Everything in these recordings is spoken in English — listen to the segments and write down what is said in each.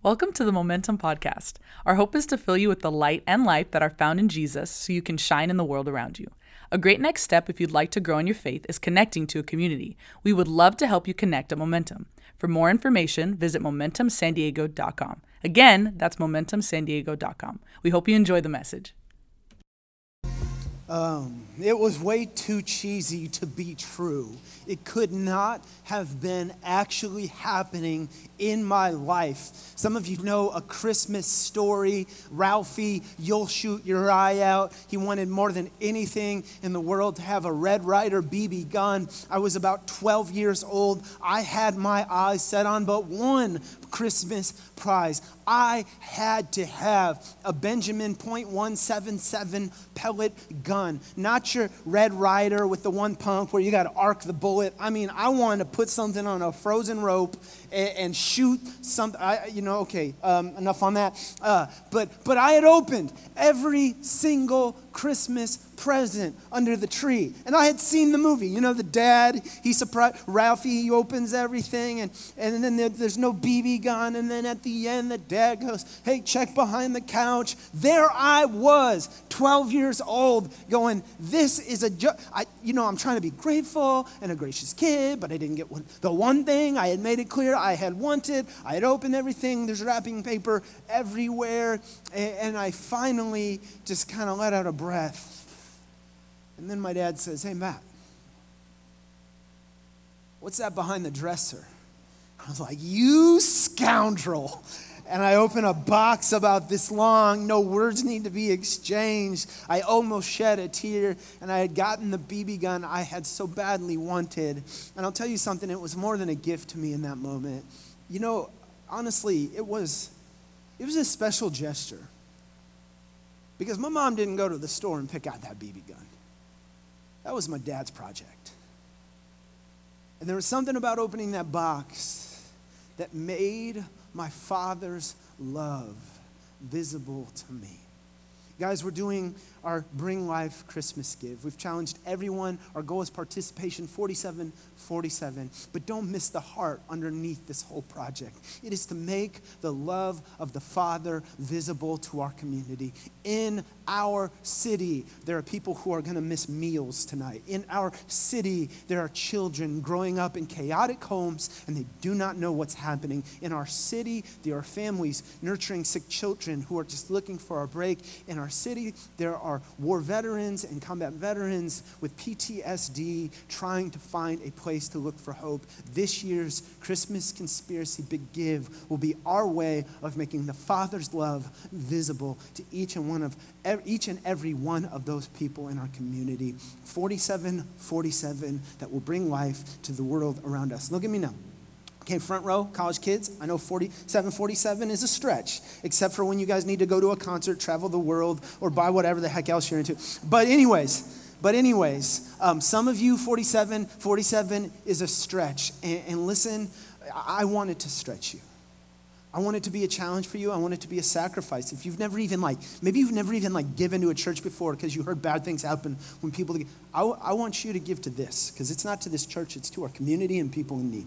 Welcome to the Momentum Podcast. Our hope is to fill you with the light and life that are found in Jesus so you can shine in the world around you. A great next step if you'd like to grow in your faith is connecting to a community. We would love to help you connect at Momentum. For more information, visit MomentumSanDiego.com. Again, that's MomentumSanDiego.com. We hope you enjoy the message. Um, it was way too cheesy to be true. It could not have been actually happening in my life. Some of you know a Christmas story. Ralphie, you'll shoot your eye out. He wanted more than anything in the world to have a Red Ryder BB gun. I was about 12 years old. I had my eyes set on but one Christmas prize. I had to have a Benjamin .177 pellet gun, not your Red Ryder with the one pump where you got to arc the bullet. I mean, I wanted to put something on a frozen rope and, and shoot something. You know, okay, um, enough on that. Uh, but but I had opened every single Christmas present under the tree. And I had seen the movie. You know, the dad, he surprised, Ralphie, he opens everything, and, and then there, there's no BB gun. And then at the end, the dad goes, Hey, check behind the couch. There I was, 12 years old, going, This is a, ju-. I, you know, I'm trying to be grateful and a gracious kid, but I didn't get one. The one thing I had made it clear I had wanted, I had opened everything, there's wrapping paper everywhere, and, I finally just kind of let out a breath. And then my dad says, Hey, Matt, what's that behind the dresser? I was like, You scoundrel. And I open a box about this long, no words need to be exchanged. I almost shed a tear, and I had gotten the BB gun I had so badly wanted. And I'll tell you something, it was more than a gift to me in that moment. You know, honestly, it was it was a special gesture. Because my mom didn't go to the store and pick out that BB gun. That was my dad's project. And there was something about opening that box that made my father's love visible to me. Guys, we're doing our Bring Life Christmas Give. We've challenged everyone. Our goal is participation 47 47. But don't miss the heart underneath this whole project. It is to make the love of the Father visible to our community. In our city, there are people who are going to miss meals tonight. In our city, there are children growing up in chaotic homes and they do not know what's happening. In our city, there are families nurturing sick children who are just looking for a break. In our city, there are are war veterans and combat veterans with PTSD trying to find a place to look for hope. This year's Christmas Conspiracy Big Give will be our way of making the Father's love visible to each and one of each and every one of those people in our community. 4747 that will bring life to the world around us. Look at me now. Okay, front row, college kids. I know 47, 47 is a stretch, except for when you guys need to go to a concert, travel the world, or buy whatever the heck else you're into. But, anyways, but, anyways, um, some of you, 47, 47 is a stretch. And, and listen, I want it to stretch you. I want it to be a challenge for you. I want it to be a sacrifice. If you've never even like, maybe you've never even like given to a church before because you heard bad things happen when people, I, I want you to give to this because it's not to this church, it's to our community and people in need.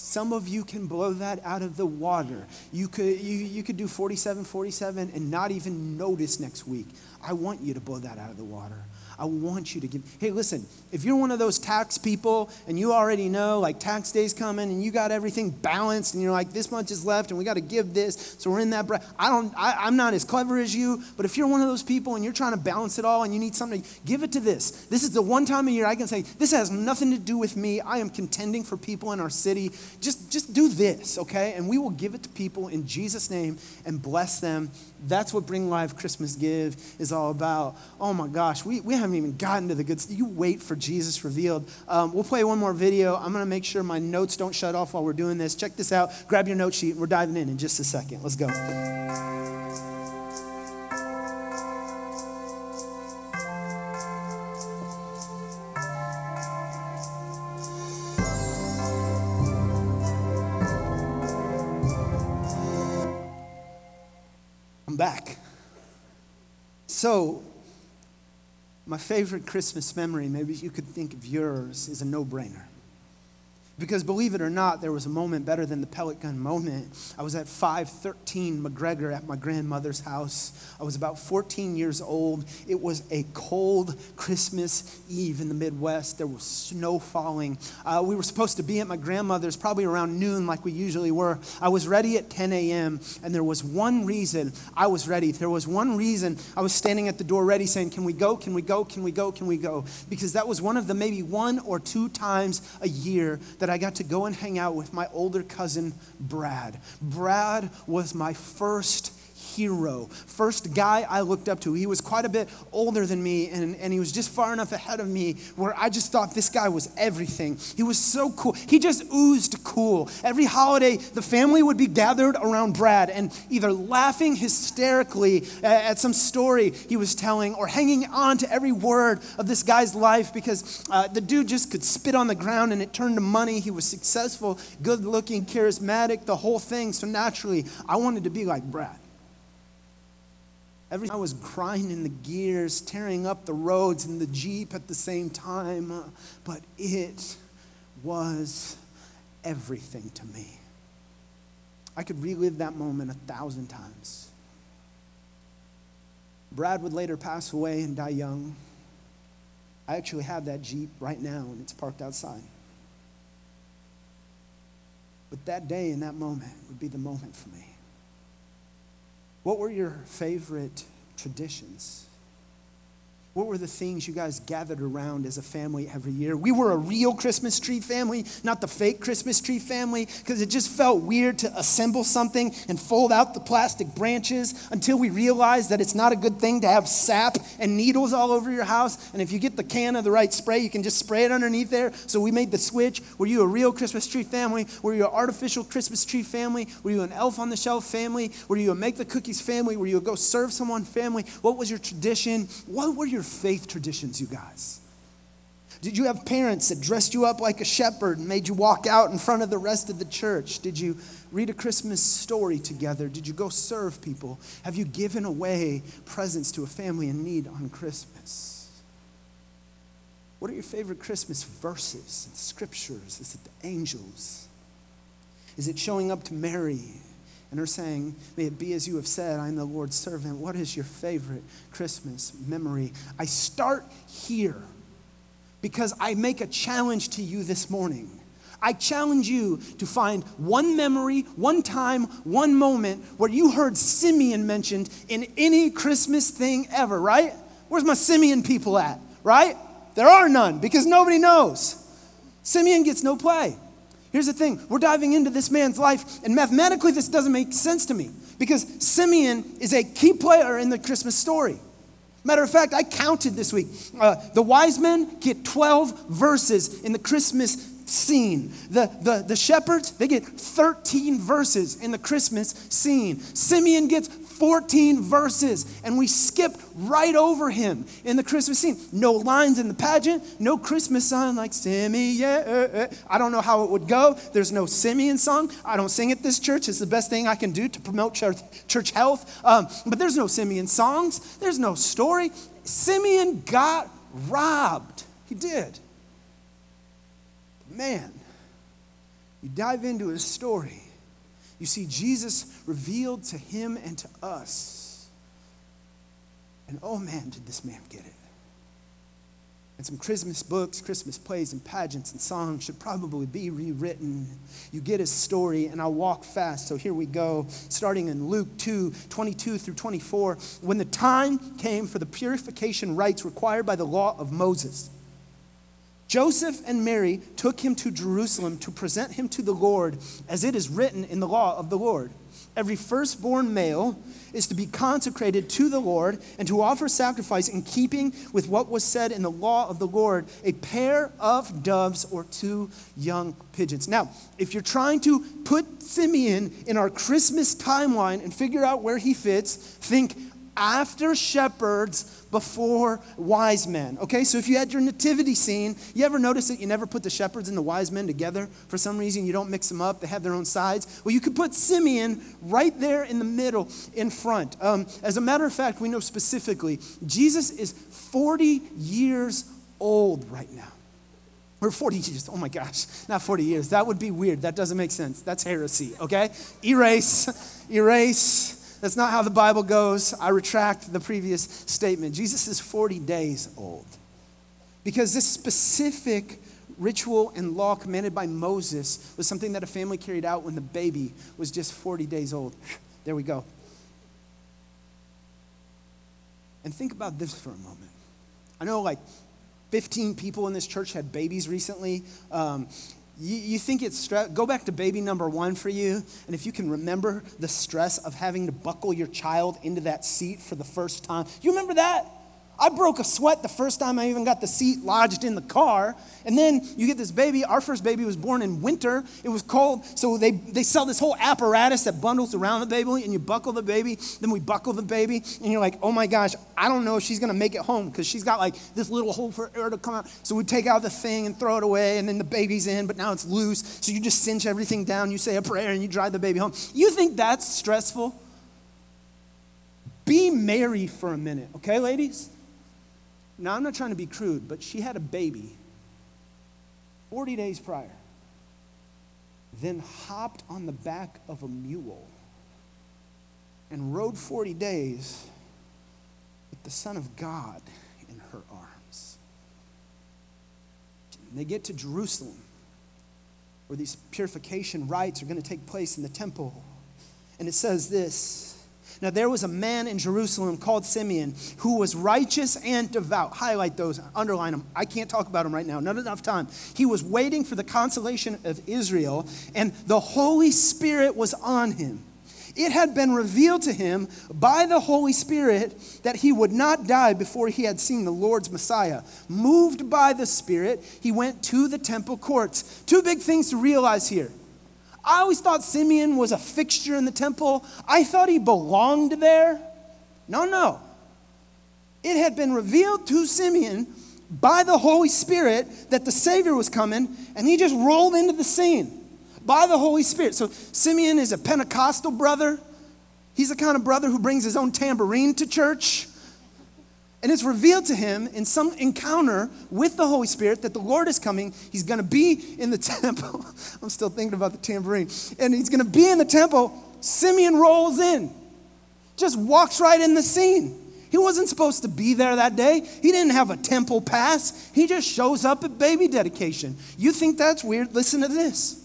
Some of you can blow that out of the water. You could, you, you could do 47, 47 and not even notice next week. I want you to blow that out of the water. I want you to give. Hey, listen, if you're one of those tax people and you already know like tax day's coming and you got everything balanced and you're like, this much is left and we got to give this, so we're in that. I don't, I, I'm not as clever as you, but if you're one of those people and you're trying to balance it all and you need something, give it to this. This is the one time a year I can say, this has nothing to do with me. I am contending for people in our city. Just, just do this, okay? And we will give it to people in Jesus' name and bless them that's what Bring Life Christmas Give is all about. Oh my gosh, we, we haven't even gotten to the good stuff. You wait for Jesus revealed. Um, we'll play one more video. I'm going to make sure my notes don't shut off while we're doing this. Check this out. Grab your note sheet. We're diving in in just a second. Let's go. Back. So, my favorite Christmas memory, maybe you could think of yours, is a no brainer. Because believe it or not, there was a moment better than the pellet gun moment. I was at 513 McGregor at my grandmother's house. I was about 14 years old. It was a cold Christmas Eve in the Midwest. There was snow falling. Uh, we were supposed to be at my grandmother's probably around noon, like we usually were. I was ready at 10 a.m., and there was one reason I was ready. There was one reason I was standing at the door ready saying, Can we go? Can we go? Can we go? Can we go? Because that was one of the maybe one or two times a year that I got to go and hang out with my older cousin, Brad. Brad was my first hero, first guy I looked up to. He was quite a bit older than me, and, and he was just far enough ahead of me where I just thought this guy was everything. He was so cool. He just oozed cool. Every holiday, the family would be gathered around Brad and either laughing hysterically at some story he was telling or hanging on to every word of this guy's life because uh, the dude just could spit on the ground and it turned to money. He was successful, good looking, charismatic, the whole thing. So naturally, I wanted to be like Brad. Every I was grinding the gears, tearing up the roads in the Jeep at the same time, uh, but it was everything to me. I could relive that moment a thousand times. Brad would later pass away and die young. I actually have that Jeep right now, and it's parked outside. But that day and that moment would be the moment for me. What were your favorite traditions? What were the things you guys gathered around as a family every year? We were a real Christmas tree family, not the fake Christmas tree family, because it just felt weird to assemble something and fold out the plastic branches until we realized that it's not a good thing to have sap and needles all over your house. And if you get the can of the right spray, you can just spray it underneath there. So we made the switch. Were you a real Christmas tree family? Were you an artificial Christmas tree family? Were you an elf on the shelf family? Were you a make the cookies family? Were you a go serve someone family? What was your tradition? What were your your faith traditions, you guys? Did you have parents that dressed you up like a shepherd and made you walk out in front of the rest of the church? Did you read a Christmas story together? Did you go serve people? Have you given away presents to a family in need on Christmas? What are your favorite Christmas verses and scriptures? Is it the angels? Is it showing up to Mary and are saying, May it be as you have said, I'm the Lord's servant. What is your favorite Christmas memory? I start here because I make a challenge to you this morning. I challenge you to find one memory, one time, one moment where you heard Simeon mentioned in any Christmas thing ever, right? Where's my Simeon people at, right? There are none because nobody knows. Simeon gets no play. Here's the thing we're diving into this man's life, and mathematically, this doesn't make sense to me because Simeon is a key player in the Christmas story. Matter of fact, I counted this week. Uh, the wise men get 12 verses in the Christmas scene. The, the, the shepherds, they get 13 verses in the Christmas scene. Simeon gets 14 verses, and we skip right over him in the Christmas scene. No lines in the pageant, no Christmas song like Simeon. I don't know how it would go. There's no Simeon song. I don't sing at this church. It's the best thing I can do to promote church, church health. Um, but there's no Simeon songs, there's no story. Simeon got robbed. He did. Man, you dive into his story you see Jesus revealed to him and to us. And oh man, did this man get it. And some Christmas books, Christmas plays, and pageants and songs should probably be rewritten. You get his story, and I'll walk fast. So here we go, starting in Luke 2 22 through 24. When the time came for the purification rites required by the law of Moses, Joseph and Mary took him to Jerusalem to present him to the Lord, as it is written in the law of the Lord. Every firstborn male is to be consecrated to the Lord and to offer sacrifice in keeping with what was said in the law of the Lord a pair of doves or two young pigeons. Now, if you're trying to put Simeon in our Christmas timeline and figure out where he fits, think after shepherds, before wise men. Okay, so if you had your nativity scene, you ever notice that you never put the shepherds and the wise men together? For some reason, you don't mix them up, they have their own sides. Well, you could put Simeon right there in the middle, in front. Um, as a matter of fact, we know specifically Jesus is 40 years old right now. Or 40 years. Oh my gosh, not 40 years. That would be weird. That doesn't make sense. That's heresy, okay? Erase, erase. That's not how the Bible goes. I retract the previous statement. Jesus is 40 days old. Because this specific ritual and law commanded by Moses was something that a family carried out when the baby was just 40 days old. There we go. And think about this for a moment. I know like 15 people in this church had babies recently. Um, you, you, think it's stress? Go back to baby number one for you. And if you can remember the stress of having to buckle your child into that seat for the first time, you remember that? I broke a sweat the first time I even got the seat lodged in the car. And then you get this baby. Our first baby was born in winter. It was cold. So they, they sell this whole apparatus that bundles around the baby, and you buckle the baby. Then we buckle the baby, and you're like, oh my gosh, I don't know if she's going to make it home because she's got like this little hole for air to come out. So we take out the thing and throw it away, and then the baby's in, but now it's loose. So you just cinch everything down. You say a prayer, and you drive the baby home. You think that's stressful? Be Mary for a minute, okay, ladies? Now, I'm not trying to be crude, but she had a baby 40 days prior, then hopped on the back of a mule and rode 40 days with the Son of God in her arms. And they get to Jerusalem, where these purification rites are going to take place in the temple. And it says this now, there was a man in Jerusalem called Simeon who was righteous and devout. Highlight those, underline them. I can't talk about them right now, not enough time. He was waiting for the consolation of Israel, and the Holy Spirit was on him. It had been revealed to him by the Holy Spirit that he would not die before he had seen the Lord's Messiah. Moved by the Spirit, he went to the temple courts. Two big things to realize here. I always thought Simeon was a fixture in the temple. I thought he belonged there. No, no. It had been revealed to Simeon by the Holy Spirit that the Savior was coming, and he just rolled into the scene by the Holy Spirit. So Simeon is a Pentecostal brother. He's the kind of brother who brings his own tambourine to church. And it's revealed to him in some encounter with the Holy Spirit that the Lord is coming. He's going to be in the temple. I'm still thinking about the tambourine. And he's going to be in the temple. Simeon rolls in, just walks right in the scene. He wasn't supposed to be there that day. He didn't have a temple pass. He just shows up at baby dedication. You think that's weird? Listen to this.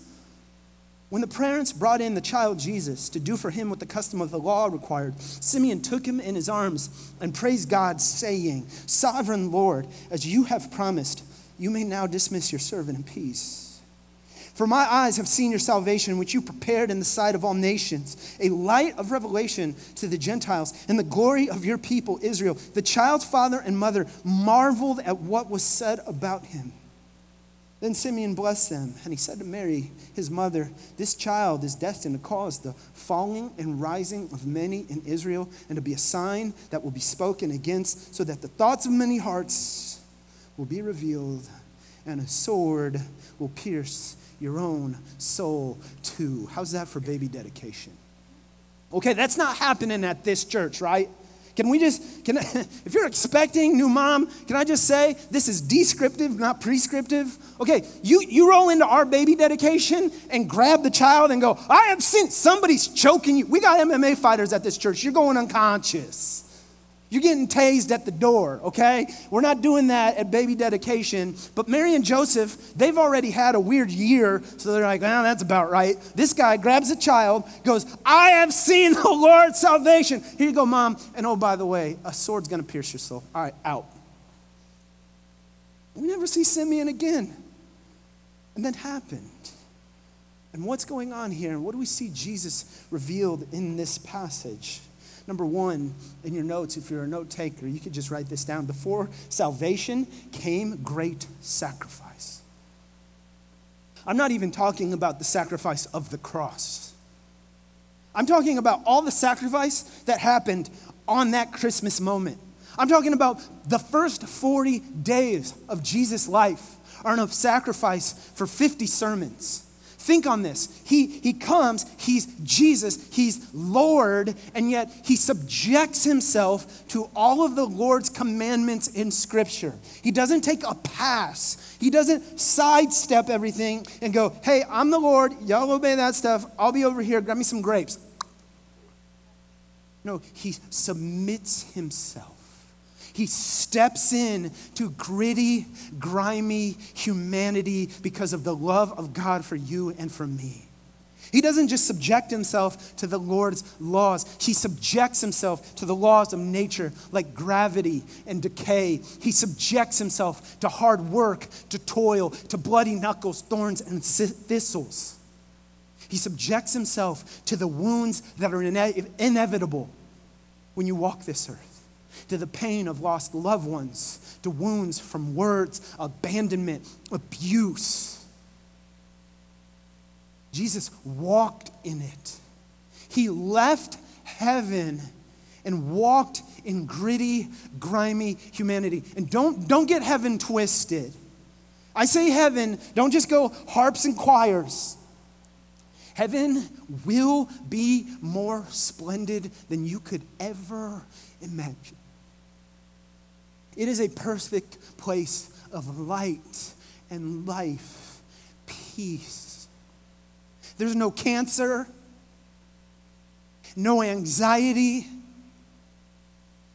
When the parents brought in the child Jesus to do for him what the custom of the law required, Simeon took him in his arms and praised God, saying, Sovereign Lord, as you have promised, you may now dismiss your servant in peace. For my eyes have seen your salvation, which you prepared in the sight of all nations, a light of revelation to the Gentiles, and the glory of your people, Israel. The child's father and mother marveled at what was said about him. Then Simeon blessed them, and he said to Mary, his mother, This child is destined to cause the falling and rising of many in Israel, and to be a sign that will be spoken against, so that the thoughts of many hearts will be revealed, and a sword will pierce your own soul too. How's that for baby dedication? Okay, that's not happening at this church, right? Can we just, can if you're expecting new mom, can I just say this is descriptive, not prescriptive? Okay, you, you roll into our baby dedication and grab the child and go, I have seen somebody's choking you. We got MMA fighters at this church. You're going unconscious. You're getting tased at the door, okay? We're not doing that at baby dedication. But Mary and Joseph, they've already had a weird year, so they're like, oh, that's about right. This guy grabs a child, goes, I have seen the Lord's salvation. Here you go, mom. And oh, by the way, a sword's gonna pierce your soul. All right, out. We never see Simeon again. And that happened. And what's going on here? And what do we see Jesus revealed in this passage? Number one, in your notes, if you're a note taker, you could just write this down. Before salvation came great sacrifice. I'm not even talking about the sacrifice of the cross. I'm talking about all the sacrifice that happened on that Christmas moment. I'm talking about the first 40 days of Jesus' life are enough sacrifice for 50 sermons. Think on this. He, he comes, he's Jesus, he's Lord, and yet he subjects himself to all of the Lord's commandments in Scripture. He doesn't take a pass, he doesn't sidestep everything and go, hey, I'm the Lord, y'all obey that stuff, I'll be over here, grab me some grapes. No, he submits himself. He steps in to gritty, grimy humanity because of the love of God for you and for me. He doesn't just subject himself to the Lord's laws, he subjects himself to the laws of nature like gravity and decay. He subjects himself to hard work, to toil, to bloody knuckles, thorns, and thistles. He subjects himself to the wounds that are ine- inevitable when you walk this earth to the pain of lost loved ones, to wounds from words, abandonment, abuse. Jesus walked in it. He left heaven and walked in gritty, grimy humanity. And don't, don't get heaven twisted. I say heaven, don't just go harps and choirs. Heaven will be more splendid than you could ever imagine. It is a perfect place of light and life, peace. There's no cancer, no anxiety,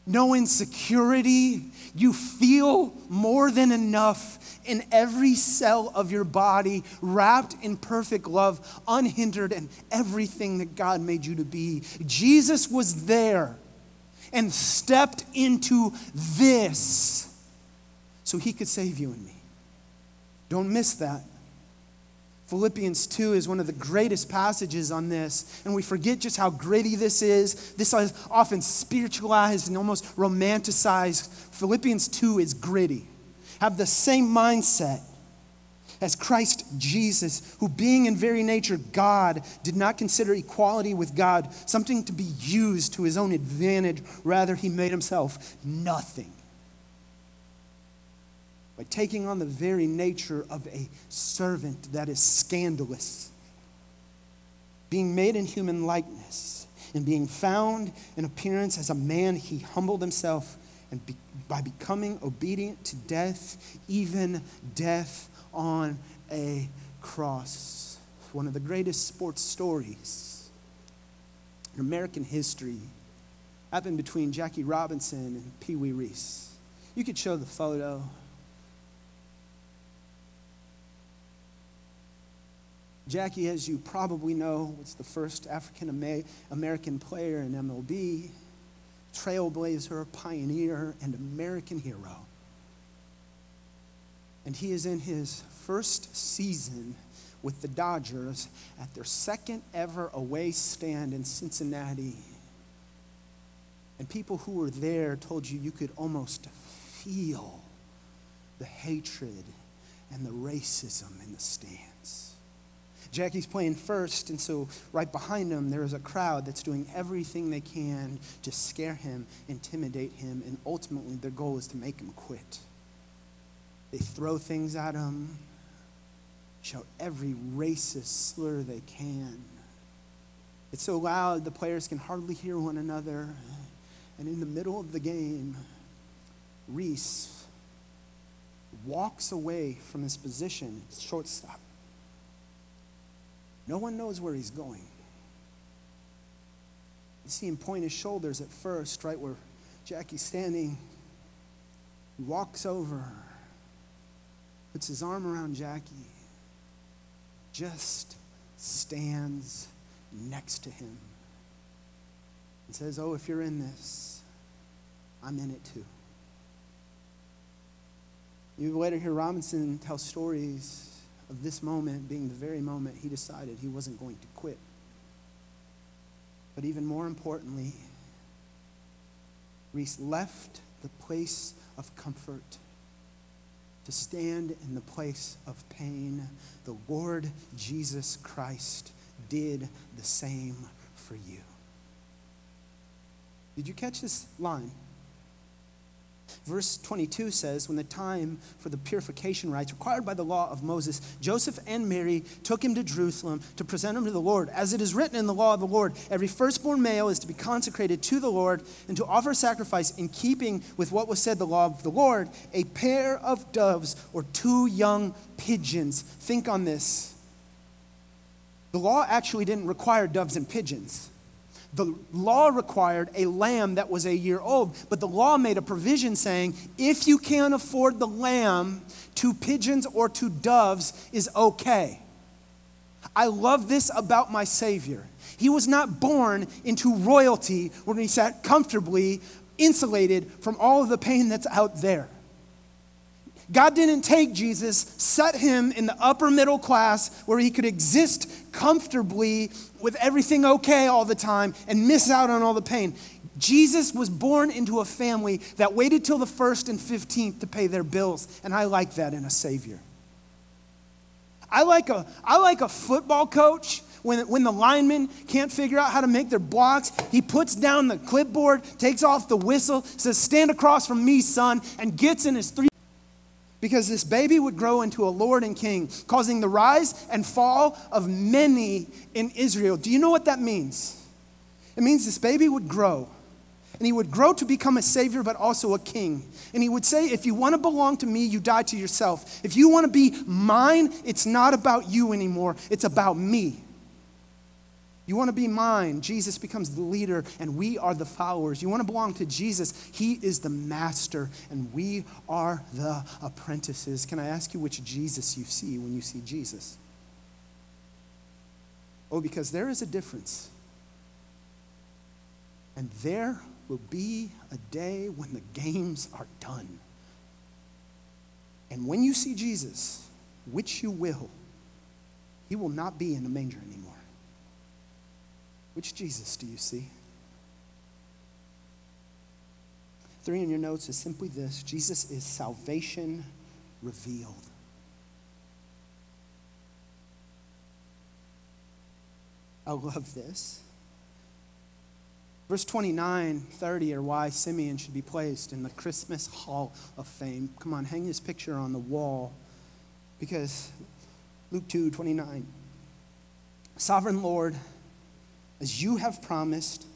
no insecurity. You feel more than enough in every cell of your body, wrapped in perfect love, unhindered, and everything that God made you to be. Jesus was there and stepped into this so he could save you and me. Don't miss that. Philippians 2 is one of the greatest passages on this, and we forget just how gritty this is. This is often spiritualized and almost romanticized. Philippians 2 is gritty. Have the same mindset as Christ Jesus, who being in very nature God, did not consider equality with God something to be used to his own advantage. Rather, he made himself nothing. By taking on the very nature of a servant that is scandalous, being made in human likeness, and being found in appearance as a man, he humbled himself and be, by becoming obedient to death, even death on a cross. One of the greatest sports stories in American history happened between Jackie Robinson and Pee Wee Reese. You could show the photo. Jackie, as you probably know, was the first African American player in MLB, trailblazer, pioneer, and American hero. And he is in his first season with the Dodgers at their second ever away stand in Cincinnati. And people who were there told you you could almost feel the hatred and the racism in the stands. Jackie's playing first, and so right behind him, there is a crowd that's doing everything they can to scare him, intimidate him, and ultimately their goal is to make him quit. They throw things at him, shout every racist slur they can. It's so loud the players can hardly hear one another. And in the middle of the game, Reese walks away from his position, shortstop. No one knows where he's going. You see him point his shoulders at first, right where Jackie's standing. He walks over puts his arm around Jackie, just stands next to him and says, Oh, if you're in this, I'm in it too. You later hear Robinson tell stories of this moment being the very moment he decided he wasn't going to quit. But even more importantly, Reese left the place of comfort to stand in the place of pain. The Lord Jesus Christ did the same for you. Did you catch this line? Verse 22 says, When the time for the purification rites required by the law of Moses, Joseph and Mary took him to Jerusalem to present him to the Lord. As it is written in the law of the Lord, every firstborn male is to be consecrated to the Lord and to offer sacrifice in keeping with what was said the law of the Lord, a pair of doves or two young pigeons. Think on this. The law actually didn't require doves and pigeons. The law required a lamb that was a year old, but the law made a provision saying if you can't afford the lamb, two pigeons or two doves is okay. I love this about my Savior. He was not born into royalty when he sat comfortably insulated from all of the pain that's out there. God didn't take Jesus, set him in the upper middle class where he could exist comfortably with everything okay all the time and miss out on all the pain. Jesus was born into a family that waited till the 1st and 15th to pay their bills, and I like that in a Savior. I like a, I like a football coach when, when the lineman can't figure out how to make their blocks, he puts down the clipboard, takes off the whistle, says, Stand across from me, son, and gets in his three because this baby would grow into a Lord and King, causing the rise and fall of many in Israel. Do you know what that means? It means this baby would grow, and he would grow to become a savior, but also a king. And he would say, If you want to belong to me, you die to yourself. If you want to be mine, it's not about you anymore, it's about me. You want to be mine, Jesus becomes the leader and we are the followers. You want to belong to Jesus, He is the master and we are the apprentices. Can I ask you which Jesus you see when you see Jesus? Oh, because there is a difference. And there will be a day when the games are done. And when you see Jesus, which you will, he will not be in the manger anymore. Which Jesus do you see? Three in your notes is simply this Jesus is salvation revealed. I love this. Verse 29, 30 are why Simeon should be placed in the Christmas Hall of Fame. Come on, hang his picture on the wall because Luke 2, 29. Sovereign Lord, as you have promised,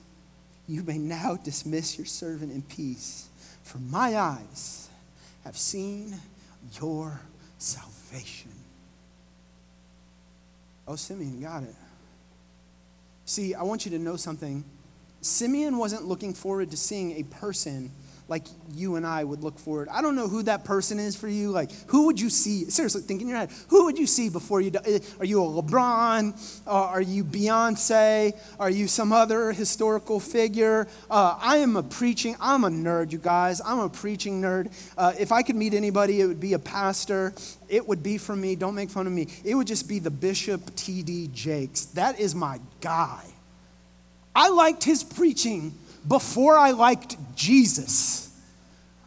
you may now dismiss your servant in peace, for my eyes have seen your salvation. Oh, Simeon got it. See, I want you to know something. Simeon wasn't looking forward to seeing a person like you and I would look forward. I don't know who that person is for you. Like, who would you see? Seriously, think in your head. Who would you see before you die? Are you a LeBron? Uh, are you Beyonce? Are you some other historical figure? Uh, I am a preaching, I'm a nerd, you guys. I'm a preaching nerd. Uh, if I could meet anybody, it would be a pastor. It would be for me. Don't make fun of me. It would just be the Bishop T.D. Jakes. That is my guy. I liked his preaching before I liked Jesus.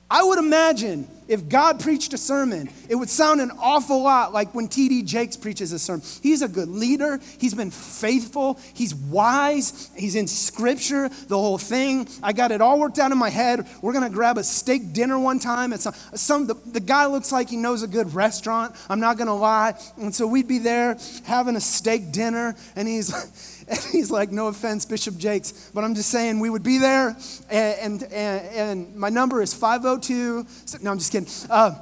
I would imagine if God preached a sermon, it would sound an awful lot like when T.D. Jakes preaches a sermon. He's a good leader. He's been faithful. He's wise. He's in scripture, the whole thing. I got it all worked out in my head. We're going to grab a steak dinner one time. It's some, the, the guy looks like he knows a good restaurant. I'm not going to lie. And so we'd be there having a steak dinner, and he's. And he's like, no offense, Bishop Jakes, but I'm just saying we would be there. And, and, and my number is 502. No, I'm just kidding. Uh,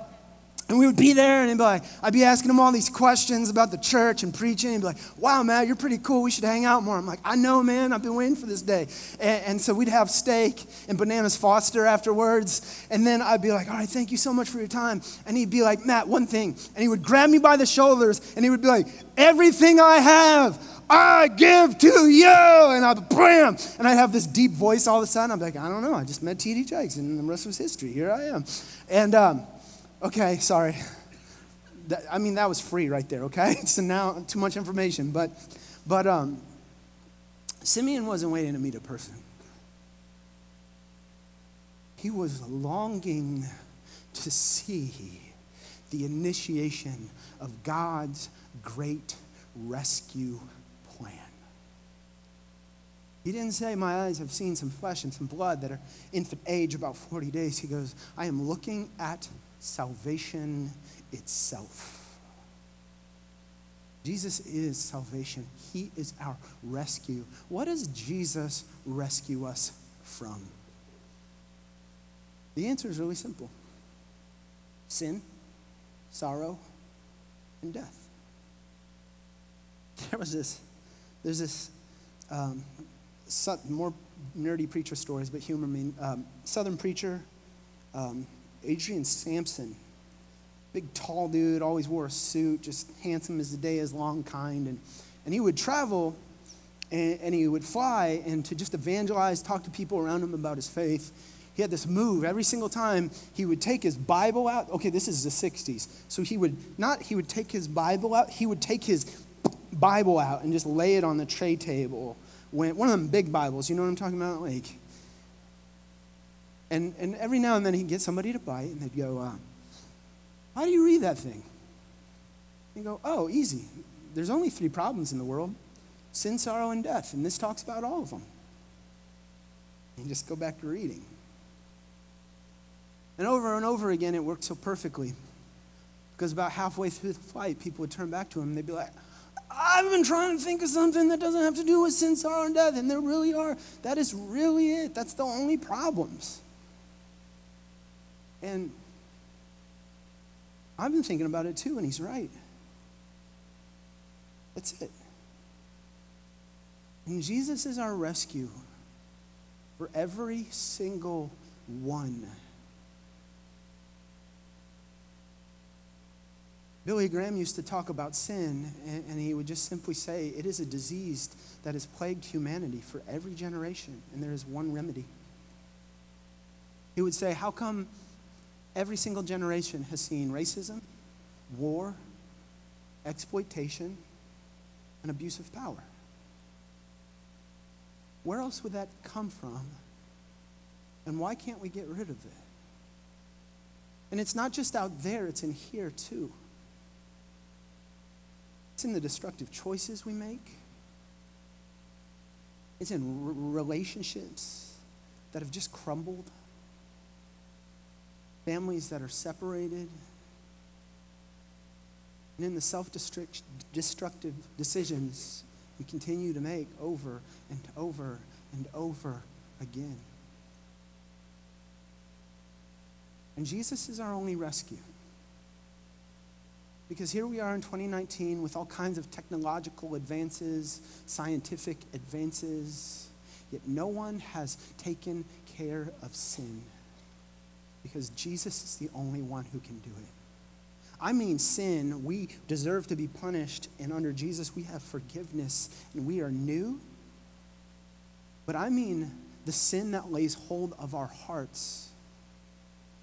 and we would be there, and be like, I'd be asking him all these questions about the church and preaching. He'd be like, Wow, Matt, you're pretty cool. We should hang out more. I'm like, I know, man. I've been waiting for this day. And, and, so we'd have steak and bananas Foster afterwards. And then I'd be like, All right, thank you so much for your time. And he'd be like, Matt, one thing. And he would grab me by the shoulders, and he would be like, Everything I have I give to you. And I bam. And I have this deep voice all of a sudden. I'm like, I don't know. I just met T.D. Jakes and the rest was history. Here I am. And, um, okay, sorry. That, I mean, that was free right there, okay? So now too much information. But, but um, Simeon wasn't waiting to meet a person. He was longing to see the initiation of God's great rescue plan. He didn't say, My eyes have seen some flesh and some blood that are infant age about 40 days. He goes, I am looking at salvation itself. Jesus is salvation. He is our rescue. What does Jesus rescue us from? The answer is really simple sin, sorrow, and death. There was this, there's this um, more nerdy preacher stories, but humor me. Um, Southern preacher, um, Adrian Sampson, big tall dude, always wore a suit, just handsome as the day is long, kind. And, and he would travel and, and he would fly and to just evangelize, talk to people around him about his faith. He had this move every single time he would take his Bible out. Okay, this is the 60s. So he would not, he would take his Bible out, he would take his Bible out and just lay it on the tray table. When, one of them big Bibles, you know what I'm talking about? Like, and, and every now and then he'd get somebody to bite and they'd go, uh, how do you read that thing? You go, oh, easy. There's only three problems in the world sin, sorrow, and death. And this talks about all of them. And just go back to reading. And over and over again, it worked so perfectly. Because about halfway through the flight, people would turn back to him and they'd be like, I've been trying to think of something that doesn't have to do with sin, sorrow, and death. And there really are. That is really it. That's the only problems. And I've been thinking about it too, and he's right. That's it. And Jesus is our rescue for every single one. Billy Graham used to talk about sin, and, he would just simply say, It is a disease that has plagued humanity for every generation, and there is one remedy. He would say, How come Every single generation has seen racism, war, exploitation, and abuse of power. Where else would that come from? And why can't we get rid of it? And it's not just out there, it's in here too. It's in the destructive choices we make. It's in r- relationships that have just crumbled families that are separated, and in the self destructive decisions we continue to make over and over and over again. And Jesus is our only rescue. Because here we are in 2019 with all kinds of technological advances, scientific advances, yet no one has taken care of sin because Jesus is the only one who can do it. I mean, sin, we deserve to be punished, and under Jesus, we have forgiveness and we are new. But I mean, the sin that lays hold of our hearts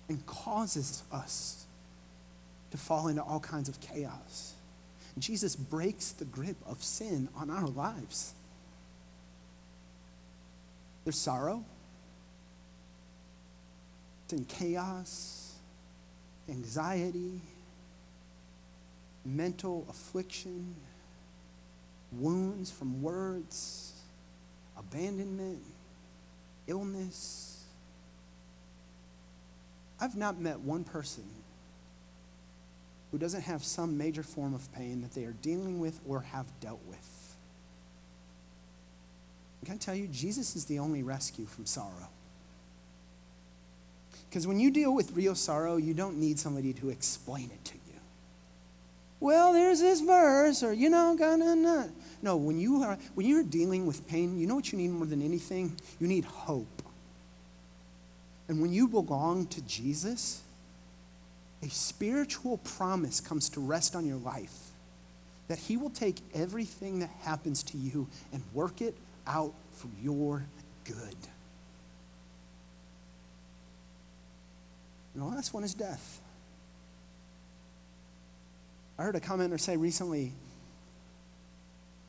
and causes us to fall into all kinds of chaos. Jesus breaks the grip of sin on our lives. There's sorrow, in chaos, anxiety, mental affliction, wounds from words, abandonment, illness. I've not met one person who doesn't have some major form of pain that they are dealing with or have dealt with. can I tell you, Jesus is the only rescue from sorrow. Because when you deal with real sorrow, you don't need somebody to explain it to you. Well, there's this verse, or you know, gonna No, when you are when you're dealing with pain, you know what you need more than anything? You need hope. And when you belong to Jesus, a spiritual promise comes to rest on your life that He will take everything that happens to you and work it out for your good. And the last one is death. I heard a commenter say recently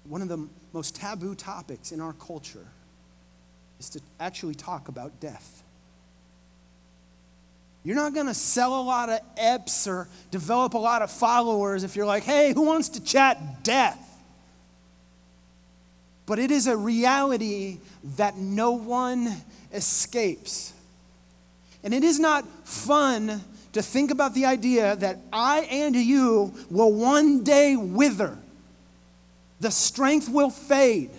one of the most taboo topics in our culture is to actually talk about death. You're not going to sell a lot of EPs or develop a lot of followers if you're like, hey, who wants to chat death? but it is a reality that no one escapes. And it is not fun to think about the idea that I and you will one day wither. The strength will fade,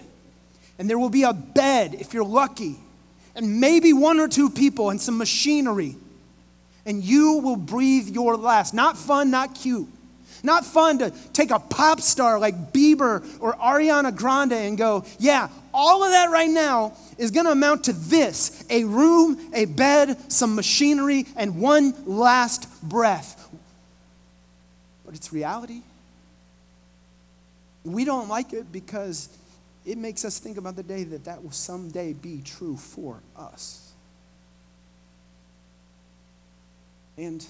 and there will be a bed, if you're lucky, and maybe one or two people and some machinery, and you will breathe your last. Not fun, not cute. Not fun to take a pop star like Bieber or Ariana Grande and go, yeah, all of that right now is going to amount to this a room, a bed, some machinery, and one last breath. But it's reality. We don't like it because it makes us think about the day that that will someday be true for us. And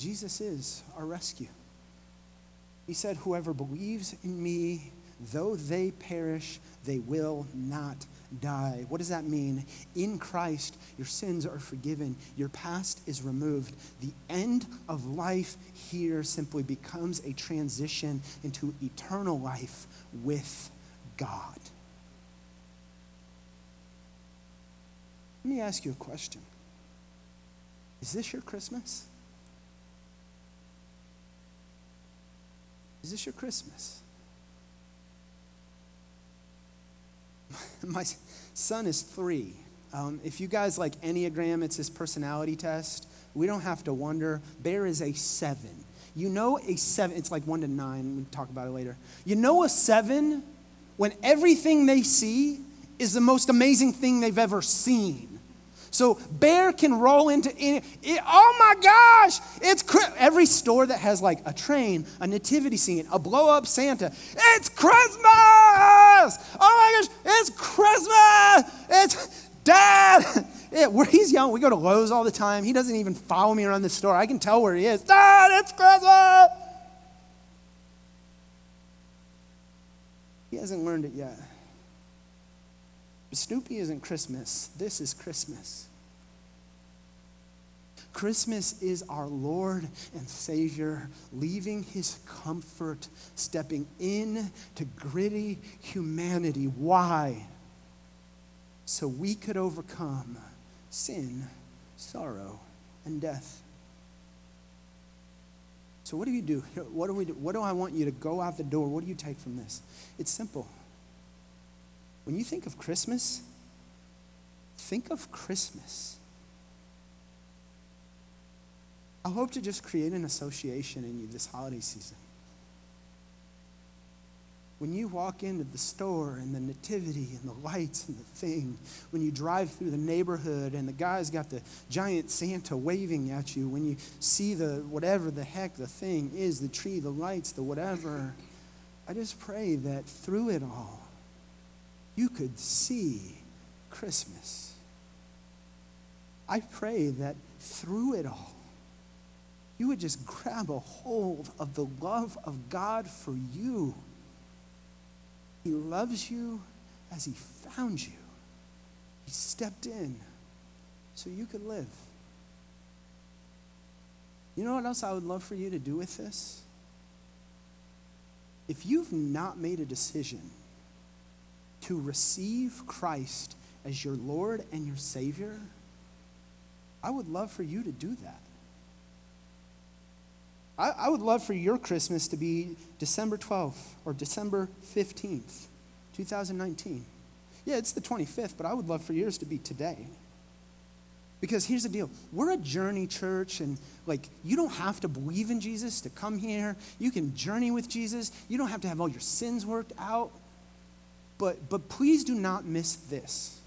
Jesus is our rescue. He said, Whoever believes in me, though they perish, they will not die. What does that mean? In Christ, your sins are forgiven, your past is removed. The end of life here simply becomes a transition into eternal life with God. Let me ask you a question Is this your Christmas? Is this your Christmas? My son is three. Um, if you guys like Enneagram, it's his personality test. We don't have to wonder. Bear is a seven. You know, a seven, it's like one to nine. We'll talk about it later. You know, a seven, when everything they see is the most amazing thing they've ever seen. So bear can roll into any, it, oh my gosh, it's every store that has like a train, a nativity scene, a blow up Santa. It's Christmas! Oh my gosh, it's Christmas! It's Dad! Where he's young, we go to Lowe's all the time. He doesn't even follow me around the store. I can tell where he is. Dad, it's Christmas! He hasn't learned it yet. Snoopy isn't Christmas. This is Christmas. Christmas is our Lord and Savior leaving his comfort, stepping in to gritty humanity. Why? So we could overcome sin, sorrow, and death. So, what do you do? What do, we do? what do I want you to go out the door? What do you take from this? It's simple. When you think of Christmas, think of Christmas. I hope to just create an association in you this holiday season. When you walk into the store and the nativity and the lights and the thing, when you drive through the neighborhood and the guy's got the giant Santa waving at you, when you see the whatever the heck the thing is, the tree, the lights, the whatever, I just pray that through it all, you could see Christmas. I pray that through it all, you would just grab a hold of the love of God for you. He loves you as He found you, He stepped in so you could live. You know what else I would love for you to do with this? If you've not made a decision to receive Christ as your Lord and your Savior, I would love for you to do that. I, I would love for your Christmas to be December 12th or December 15th, 2019. Yeah, it's the 25th, but I would love for yours to be today. Because here's the deal we're a journey church, and like, you don't have to believe in Jesus to come here. You can journey with Jesus. You don't have to have all your sins worked out. But, but please do not miss this.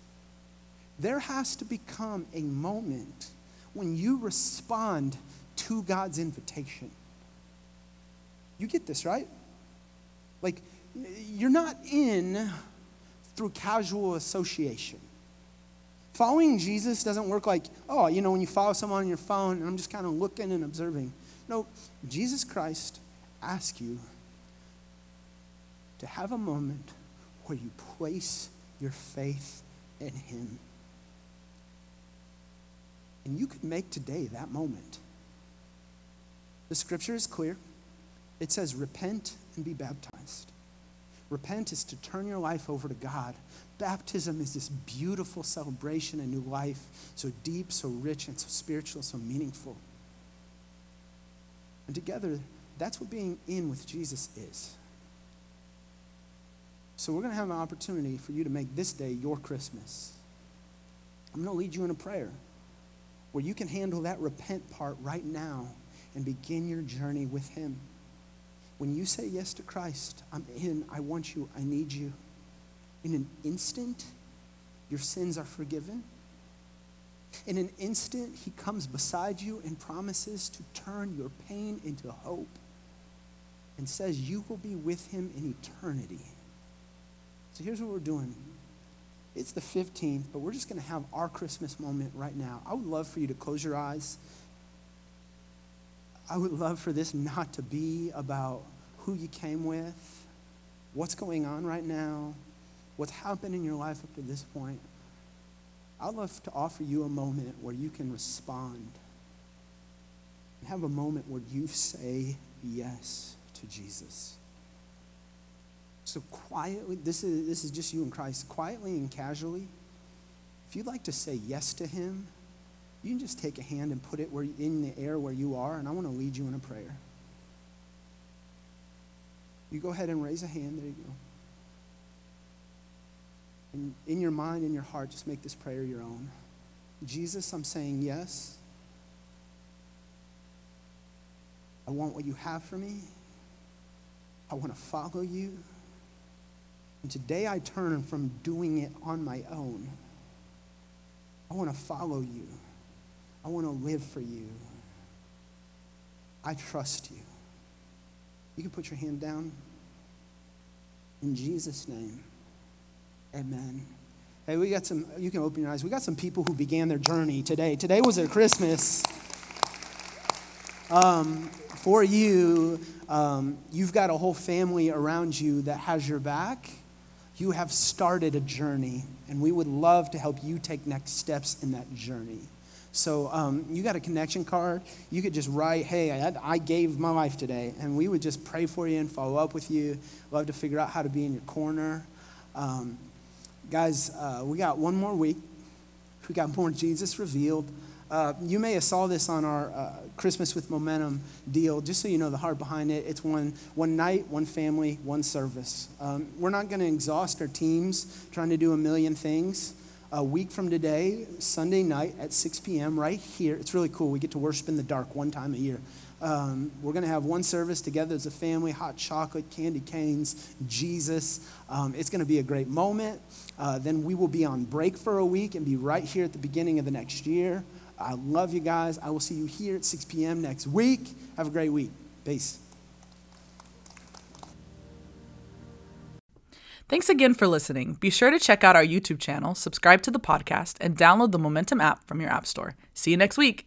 There has to become a moment when you respond to God's invitation. You get this, right? Like, you're not in through casual association. Following Jesus doesn't work like, oh, you know, when you follow someone on your phone and I'm just kind of looking and observing. No, Jesus Christ asks you to have a moment where you place your faith in Him. And you could make today that moment. The scripture is clear. It says, repent and be baptized. Repent is to turn your life over to God. Baptism is this beautiful celebration, a new life, so deep, so rich, and so spiritual, so meaningful. And together, that's what being in with Jesus is. So we're going to have an opportunity for you to make this day your Christmas. I'm going to lead you in a prayer where you can handle that repent part right now and begin your journey with Him. When you say yes to Christ, I'm in, I want you, I need you. In an instant, your sins are forgiven. In an instant, He comes beside you and promises to turn your pain into hope and says you will be with Him in eternity. So here's what we're doing. It's the 15th, but we're just going to have our Christmas moment right now. I would love for you to close your eyes. I would love for this not to be about who you came with, what's going on right now, what's happened in your life up to this point. I'd love to offer you a moment where you can respond and have a moment where you say yes to Jesus. So quietly, this is, this is just you and Christ, quietly and casually, if you'd like to say yes to him, you can just take a hand and put it where, in the air where you are, and I want to lead you in a prayer. You go ahead and raise a hand. There you go. And in your mind, in your heart, just make this prayer your own. Jesus, I'm saying yes. I want what you have for me. I want to follow you. And today I turn from doing it on my own. I want to follow you. I want to live for you. I trust you. You can put your hand down. In Jesus' name, amen. Hey, we got some, you can open your eyes. We got some people who began their journey today. Today was their Christmas. Um, for you, um, you've got a whole family around you that has your back you have started a journey, and we would love to help you take next steps in that journey. So um, you got a connection card. You could just write, hey, I, I, gave my life today. And we would just pray for you and follow up with you. Love to figure out how to be in your corner. Um, guys, uh, we got one more week. We got more Jesus revealed. Uh, you may have saw this on our uh, Christmas with Momentum deal. Just so you know the heart behind it, it's one, one night, one family, one service. Um, we're not going to exhaust our teams trying to do a million things. A week from today, Sunday night at 6 p.m., right here. It's really cool. We get to worship in the dark one time a year. Um, we're going to have one service together as a family hot chocolate, candy canes, Jesus. Um, it's going to be a great moment. Uh, then we will be on break for a week and be right here at the beginning of the next year. I love you guys. I will see you here at 6 p.m. next week. Have a great week. Peace. Thanks again for listening. Be sure to check out our YouTube channel, subscribe to the podcast, and download the Momentum app from your App Store. See you next week.